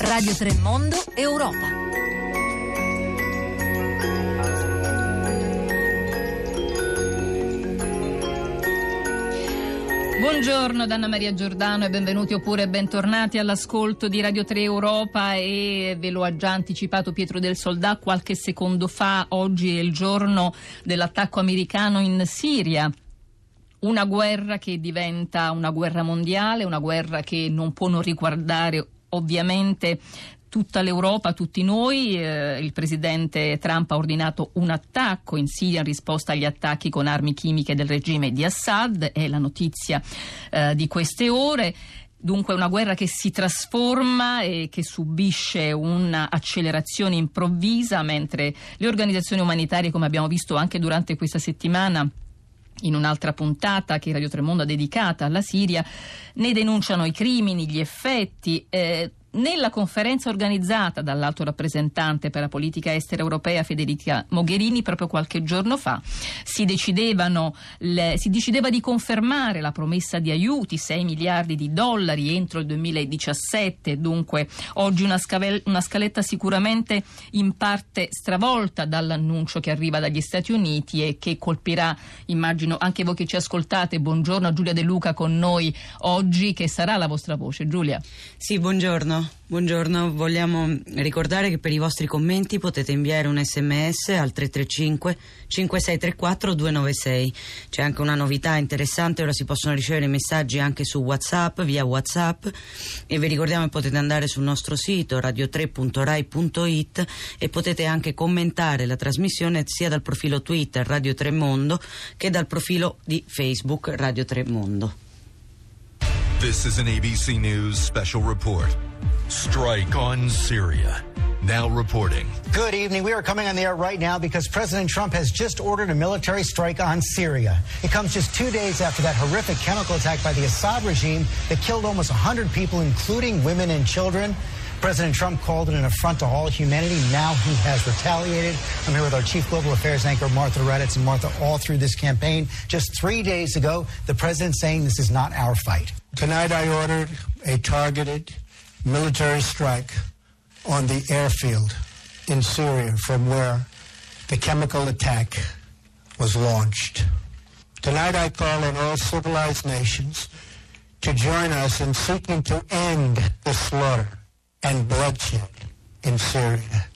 Radio Tremondo Europa. Buongiorno da Anna Maria Giordano e benvenuti oppure bentornati all'ascolto di Radio 3 Europa e ve lo ha già anticipato Pietro del Soldà qualche secondo fa, oggi è il giorno dell'attacco americano in Siria. Una guerra che diventa una guerra mondiale, una guerra che non può non riguardare ovviamente tutta l'Europa, tutti noi. Eh, il presidente Trump ha ordinato un attacco in Siria in risposta agli attacchi con armi chimiche del regime di Assad, è la notizia eh, di queste ore. Dunque una guerra che si trasforma e che subisce un'accelerazione improvvisa, mentre le organizzazioni umanitarie, come abbiamo visto anche durante questa settimana, in un'altra puntata che Radio Tremondo ha dedicata alla Siria, ne denunciano i crimini, gli effetti. Eh, nella conferenza organizzata dall'alto rappresentante per la politica estera europea Federica Mogherini proprio qualche giorno fa si, le, si decideva di confermare la promessa di aiuti 6 miliardi di dollari entro il 2017 dunque oggi una, scavel, una scaletta sicuramente in parte stravolta dall'annuncio che arriva dagli Stati Uniti e che colpirà immagino anche voi che ci ascoltate. Buongiorno a Giulia De Luca con noi oggi che sarà la vostra voce. Giulia. Sì buongiorno Buongiorno, vogliamo ricordare che per i vostri commenti potete inviare un sms al 335 5634 296. C'è anche una novità interessante, ora si possono ricevere messaggi anche su WhatsApp, via WhatsApp e vi ricordiamo che potete andare sul nostro sito radio3.rai.it e potete anche commentare la trasmissione sia dal profilo Twitter Radio 3 Mondo che dal profilo di Facebook Radio 3 Mondo. This is an ABC News special report. Strike on Syria. Now reporting. Good evening. We are coming on the air right now because President Trump has just ordered a military strike on Syria. It comes just two days after that horrific chemical attack by the Assad regime that killed almost 100 people, including women and children. President Trump called it an affront to all humanity. Now he has retaliated. I'm here with our chief global affairs anchor, Martha Redditz. And Martha, all through this campaign, just three days ago, the president saying this is not our fight. Tonight I ordered a targeted military strike on the airfield in Syria from where the chemical attack was launched. Tonight I call on all civilized nations to join us in seeking to end the slaughter and bloodshed in Syria.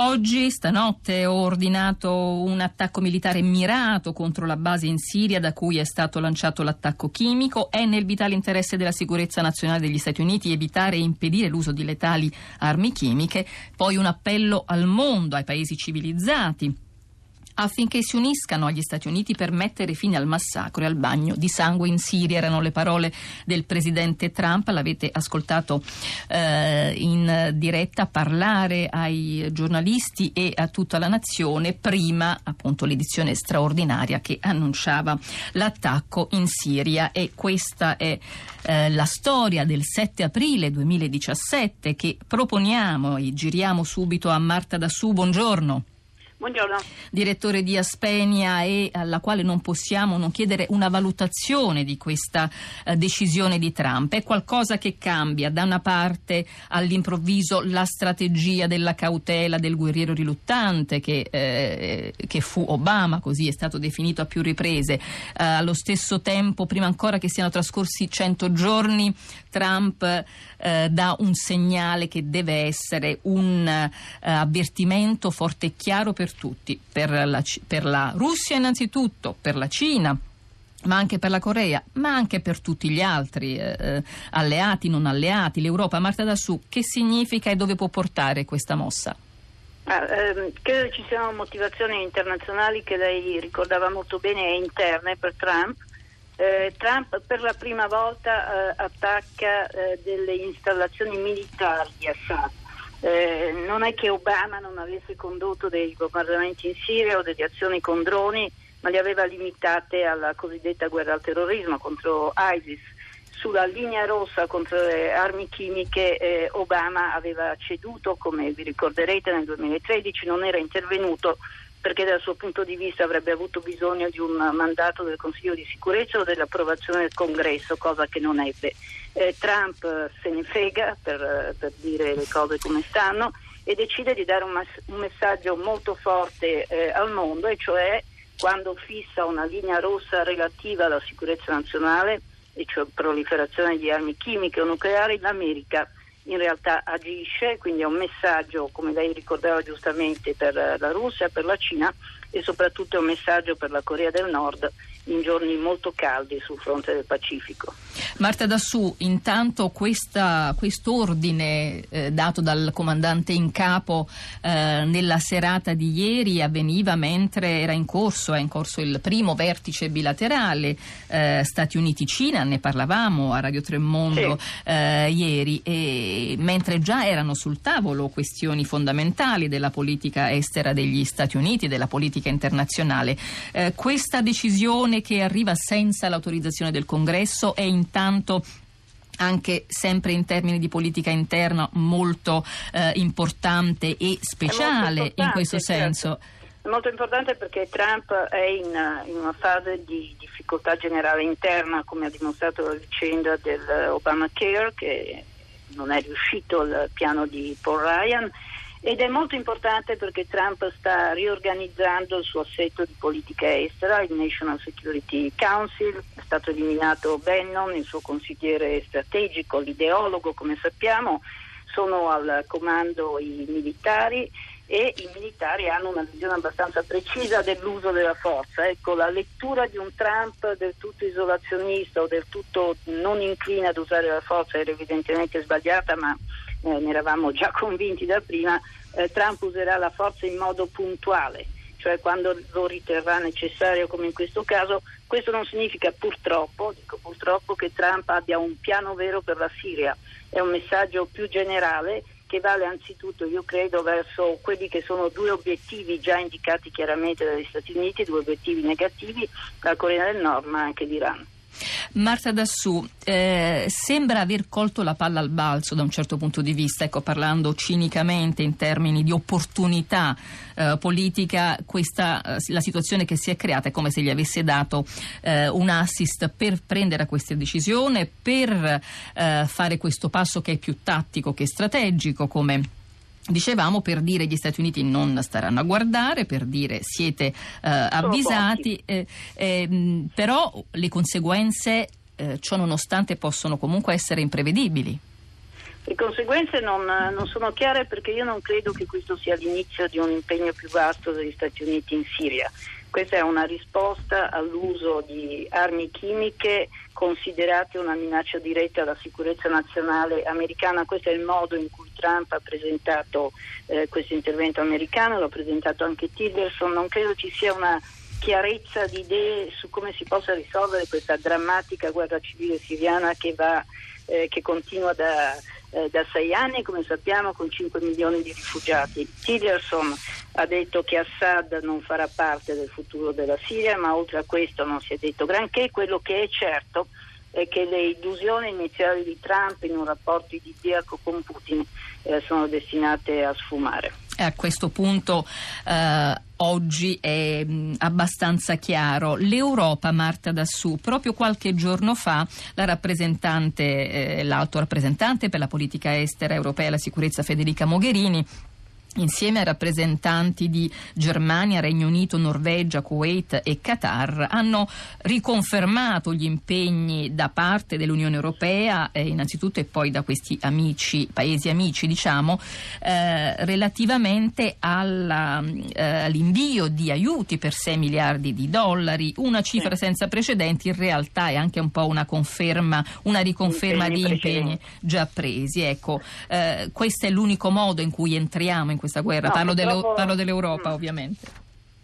Oggi, stanotte, ho ordinato un attacco militare mirato contro la base in Siria da cui è stato lanciato l'attacco chimico. È nel vitale interesse della sicurezza nazionale degli Stati Uniti evitare e impedire l'uso di letali armi chimiche. Poi un appello al mondo, ai paesi civilizzati affinché si uniscano agli Stati Uniti per mettere fine al massacro e al bagno di sangue in Siria. Erano le parole del presidente Trump, l'avete ascoltato eh, in diretta parlare ai giornalisti e a tutta la nazione prima appunto l'edizione straordinaria che annunciava l'attacco in Siria e questa è eh, la storia del 7 aprile 2017 che proponiamo e giriamo subito a Marta Dassù. Buongiorno. Buongiorno. Direttore di Aspenia e alla quale non possiamo non chiedere una valutazione di questa eh, decisione di Trump. È qualcosa che cambia da una parte all'improvviso la strategia della cautela del guerriero riluttante che, eh, che fu Obama, così è stato definito a più riprese. Eh, allo stesso tempo, prima ancora che siano trascorsi 100 giorni, Trump eh, dà un segnale che deve essere un eh, avvertimento forte e chiaro per per tutti, per la, per la Russia innanzitutto, per la Cina, ma anche per la Corea, ma anche per tutti gli altri eh, eh alleati, non alleati, l'Europa. Marta Dassù, che significa e dove può portare questa mossa? Ah, ehm, credo ci siano motivazioni internazionali che lei ricordava molto bene e interne per Trump. Eh, Trump per la prima volta eh, attacca eh, delle installazioni militari di Assad eh, non è che Obama non avesse condotto dei bombardamenti in Siria o delle azioni con droni, ma li aveva limitate alla cosiddetta guerra al terrorismo contro ISIS. Sulla linea rossa contro le armi chimiche eh, Obama aveva ceduto, come vi ricorderete nel 2013, non era intervenuto perché dal suo punto di vista avrebbe avuto bisogno di un mandato del Consiglio di sicurezza o dell'approvazione del Congresso, cosa che non ebbe. Eh, Trump se ne frega, per, per, dire le cose come stanno, e decide di dare un, mas- un messaggio molto forte eh, al mondo, e cioè quando fissa una linea rossa relativa alla sicurezza nazionale, e cioè proliferazione di armi chimiche o nucleari, l'America in realtà agisce, quindi è un messaggio, come lei ricordava giustamente, per la Russia, per la Cina e soprattutto è un messaggio per la Corea del Nord in giorni molto caldi sul fronte del Pacifico. Marta Dassù, intanto questa, quest'ordine eh, dato dal comandante in capo eh, nella serata di ieri avveniva mentre era in corso, è in corso il primo vertice bilaterale eh, Stati Uniti-Cina, ne parlavamo a Radio Tremondo sì. Eh, ieri, e, mentre già erano sul tavolo questioni fondamentali della politica estera degli Stati Uniti, della politica internazionale. Eh, questa decisione che arriva senza l'autorizzazione del Congresso è intanto anche sempre in termini di politica interna molto eh, importante e speciale in questo certo. senso. È molto importante perché Trump è in, in, una fase di difficoltà generale interna, come ha dimostrato la vicenda dell'Obamacare, che non è riuscito il piano di Paul Ryan ed è molto importante perché Trump sta riorganizzando il suo assetto di politica estera, il National Security Council, è stato eliminato Bannon, il suo consigliere strategico, l'ideologo come sappiamo, sono al comando i militari e i militari hanno una visione abbastanza precisa dell'uso della forza. Ecco, la lettura di un Trump del tutto isolazionista o del tutto non incline ad usare la forza era evidentemente sbagliata, ma eh, ne eravamo già convinti da prima, eh, Trump userà la forza in modo puntuale, cioè quando lo riterrà necessario come in questo caso. Questo non significa purtroppo, dico purtroppo, che Trump abbia un piano vero per la Siria, è un messaggio più generale che vale anzitutto, io credo, verso quelli che sono due obiettivi già indicati chiaramente dagli Stati Uniti, due obiettivi negativi, la Corea del Nord ma anche l'Iran. Marta Dassù, eh, sembra aver colto la palla al balzo da un certo punto di vista, ecco, parlando cinicamente in termini di opportunità eh, politica, questa, eh, la situazione che si è creata è come se gli avesse dato eh, un assist per prendere questa decisione, per eh, fare questo passo che è più tattico che strategico, come Dicevamo per dire gli Stati Uniti non staranno a guardare, per dire siete eh, avvisati, eh, eh, però le conseguenze eh, ciò nonostante possono comunque essere imprevedibili. Le conseguenze non, non, sono chiare perché io non credo che questo sia l'inizio di un impegno più vasto degli Stati Uniti in Siria. Questa è una risposta all'uso di armi chimiche considerate una minaccia diretta alla sicurezza nazionale americana. Questo è il modo in cui Trump ha presentato eh, questo intervento americano, l'ha presentato anche Tillerson. Non credo ci sia una chiarezza di idee su come si possa risolvere questa drammatica guerra civile siriana che, va, eh, che continua da eh, da sei anni, come sappiamo, con 5 milioni di rifugiati. Tillerson ha detto che Assad non farà parte del futuro della Siria, ma oltre a questo non si è detto granché. Quello che è certo è che le illusioni iniziali di Trump in un rapporto idilliaco con Putin eh, sono destinate a sfumare. A questo punto eh, oggi è mh, mm, abbastanza chiaro. L'Europa, Marta Dassù, proprio qualche giorno fa la rappresentante, eh, l'alto rappresentante per la politica estera europea e la sicurezza Federica Mogherini insieme a rappresentanti di Germania, Regno Unito, Norvegia, Kuwait e Qatar, hanno riconfermato gli impegni da parte dell'Unione Europea, eh, innanzitutto e poi da questi amici, paesi amici, diciamo, eh, relativamente alla, eh, all'invio di aiuti per 6 miliardi di dollari, una cifra senza precedenti, in realtà è anche un po' una conferma, una riconferma impegni di impegni già presi. Ecco, eh, questo è l'unico modo in cui entriamo in questa questa guerra? No, parlo, delle, parlo, dell'Europa, mm. ovviamente.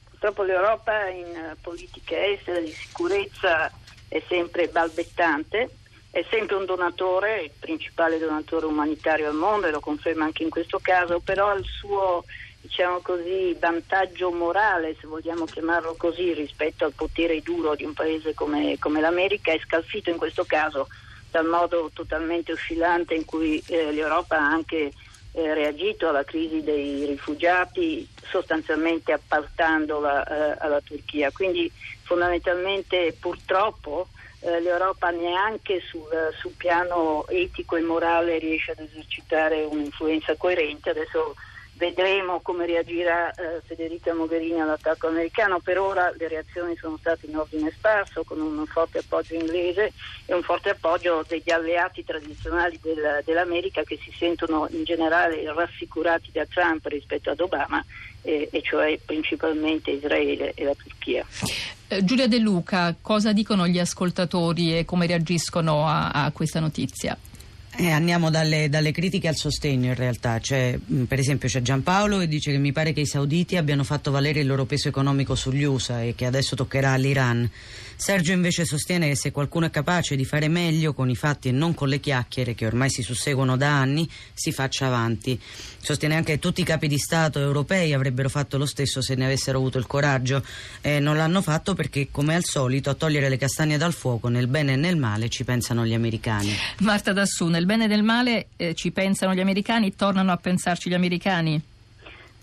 Purtroppo l'Europa in eh, politica estera di sicurezza è sempre balbettante, è sempre un donatore, il principale donatore umanitario al mondo e lo conferma anche in questo caso, però il suo diciamo così, vantaggio morale, se vogliamo chiamarlo così, rispetto al potere duro di un paese come, come l'America è scalfito in questo caso dal modo totalmente oscillante in cui eh, l'Europa ha anche eh, reagito alla crisi dei rifugiati sostanzialmente appaltandola eh, alla Turchia. Quindi fondamentalmente purtroppo eh, l'Europa neanche sul, sul, piano etico e morale riesce ad esercitare un'influenza coerente. Adesso vedremo come reagirà eh, Federica Mogherini all'attacco americano. Per ora le reazioni sono state in ordine sparso, con un forte appoggio inglese e un forte appoggio degli alleati tradizionali del, dell'America che si sentono in generale rassicurati da Trump rispetto ad Obama, eh, e cioè principalmente Israele e la Turchia. Eh, Giulia De Luca, cosa dicono gli ascoltatori e come reagiscono a, a questa notizia? Eh, andiamo dalle, dalle, critiche al sostegno in realtà, mm, per esempio c'è Giampaolo che dice che mi pare che i sauditi abbiano fatto valere il loro peso economico sugli USA e che adesso toccherà all'Iran. Sergio invece sostiene che se qualcuno è capace di fare meglio con i fatti e non con le chiacchiere che ormai si susseguono da anni, si faccia avanti. Sostiene anche che tutti i capi di Stato europei avrebbero fatto lo stesso se ne avessero avuto il coraggio. Eh, non l'hanno fatto perché, come al solito, a togliere le castagne dal fuoco nel bene e nel male ci pensano gli americani. Marta Dassù, nel bene e nel male eh, ci pensano gli americani, tornano a pensarci gli americani?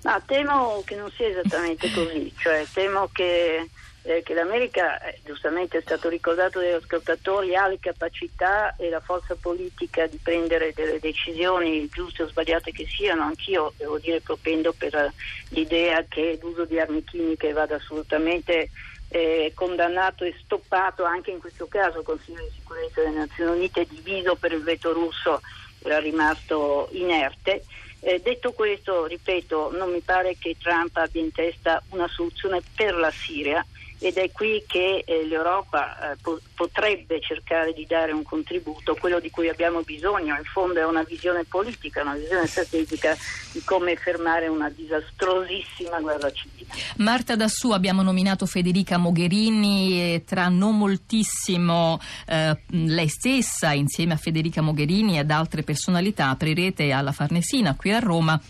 No, temo che non sia esattamente così, cioè temo che eh, che l'America, eh, giustamente è stato ricordato dagli ascoltatori, ha le capacità e la forza politica di prendere delle decisioni giuste o sbagliate che siano. Anch'io devo dire propendo per eh, l'idea che l'uso di armi chimiche vada assolutamente eh, condannato e stoppato anche in questo caso il Consiglio di sicurezza delle Nazioni Unite diviso per il veto russo era rimasto inerte. Eh, detto questo, ripeto, non mi pare che Trump abbia in testa una soluzione per la Siria ed è qui che eh, l'Europa eh, po- potrebbe cercare di dare un contributo, quello di cui abbiamo bisogno, in fondo è una visione politica, una visione strategica di come fermare una disastrosissima guerra civile. Marta Dassù abbiamo nominato Federica Mogherini e tra non moltissimo eh, lei stessa insieme a Federica Mogherini e ad altre personalità aprirete alla Farnesina qui a Roma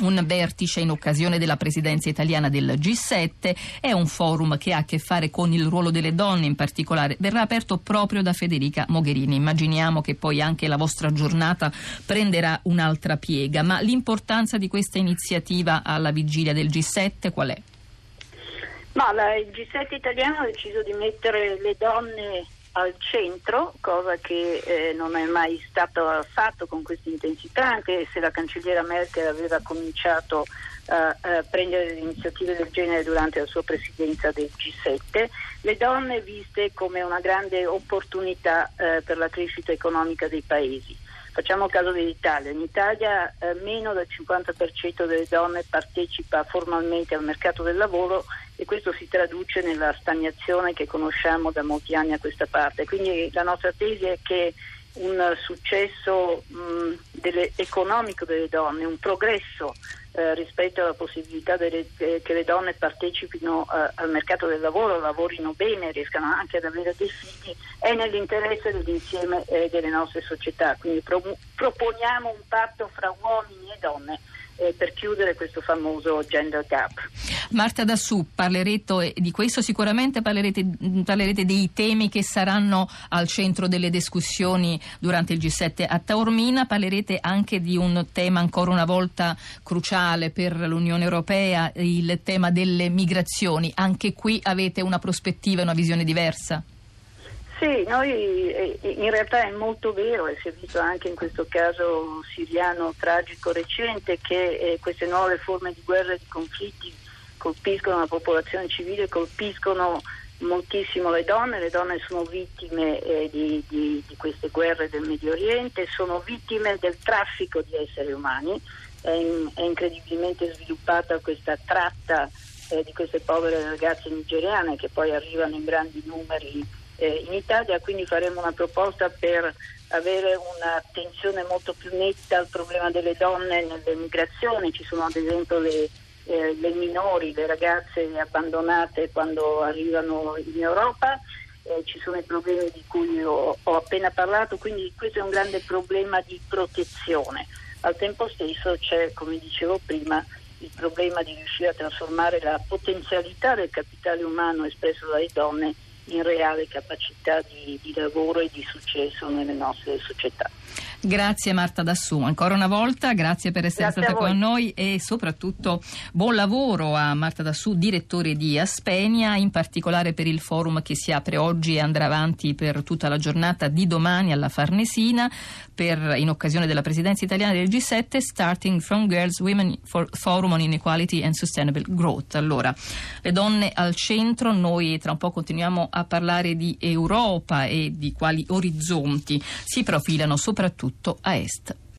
un vertice in occasione della presidenza italiana del G7 è un forum che ha a che fare con il ruolo delle donne in particolare. Verrà aperto proprio da Federica Mogherini. Immaginiamo che poi anche la vostra giornata prenderà un'altra piega, ma l'importanza di questa iniziativa alla vigilia del G7 qual è? Ma la, il G7 italiano ha deciso di mettere le donne al centro, cosa che eh, non è mai stato fatto con questa intensità, anche se la cancelliera Merkel aveva cominciato uh, a prendere iniziative del genere durante la sua presidenza del G7, le donne viste come una grande opportunità uh, per la crescita economica dei paesi. Facciamo caso dell'Italia. In Italia eh, meno del 50% delle donne partecipa formalmente al mercato del lavoro e questo si traduce nella stagnazione che conosciamo da molti anni a questa parte. Quindi la nostra tesi è che un successo mh, delle, economico delle donne, un progresso eh, rispetto alla possibilità delle, eh, che le donne partecipino eh, al mercato del lavoro, lavorino bene, riescano anche ad avere dei figli, è nell'interesse dell'insieme eh, delle nostre società. Quindi pro- proponiamo un patto fra uomini e donne eh, per chiudere questo famoso gender gap. Marta Dassù, parlerete di questo sicuramente, parlerete, parlerete, dei temi che saranno al centro delle discussioni durante il G7 a Taormina, parlerete anche di un tema ancora una volta cruciale per l'Unione Europea, il tema delle migrazioni. Anche qui avete una prospettiva e una visione diversa? Sì, noi eh, in realtà è molto vero è visto anche in questo caso siriano tragico recente che eh, queste nuove forme di guerra e di conflitti colpiscono la popolazione civile, colpiscono moltissimo le donne, le donne sono vittime eh, di, di, di, queste guerre del Medio Oriente, sono vittime del traffico di esseri umani, è, in, è incredibilmente sviluppata questa tratta eh, di queste povere ragazze nigeriane che poi arrivano in grandi numeri eh, in Italia, quindi faremo una proposta per avere un'attenzione molto più netta al problema delle donne nelle migrazioni, ci sono ad esempio le, eh, le minori, le ragazze abbandonate quando arrivano in Europa, eh, ci sono i problemi di cui ho, ho appena parlato, quindi questo è un grande problema di protezione. Al tempo stesso c'è, come dicevo prima, il problema di riuscire a trasformare la potenzialità del capitale umano espresso dalle donne in reale capacità di, di lavoro e di successo nelle nostre società. Grazie Marta Dassù, ancora una volta grazie per essere Grazie stata con noi e soprattutto buon lavoro a Marta Dassù, direttore di Aspenia, in particolare per il forum che si apre oggi e andrà avanti per tutta la giornata di domani alla Farnesina per, in occasione della presidenza italiana del G7 Starting from Girls Women for Forum on Inequality and Sustainable Growth. Allora, le donne al centro, noi tra un po' continuiamo a parlare di Europa e di quali orizzonti si profilano soprattutto a est.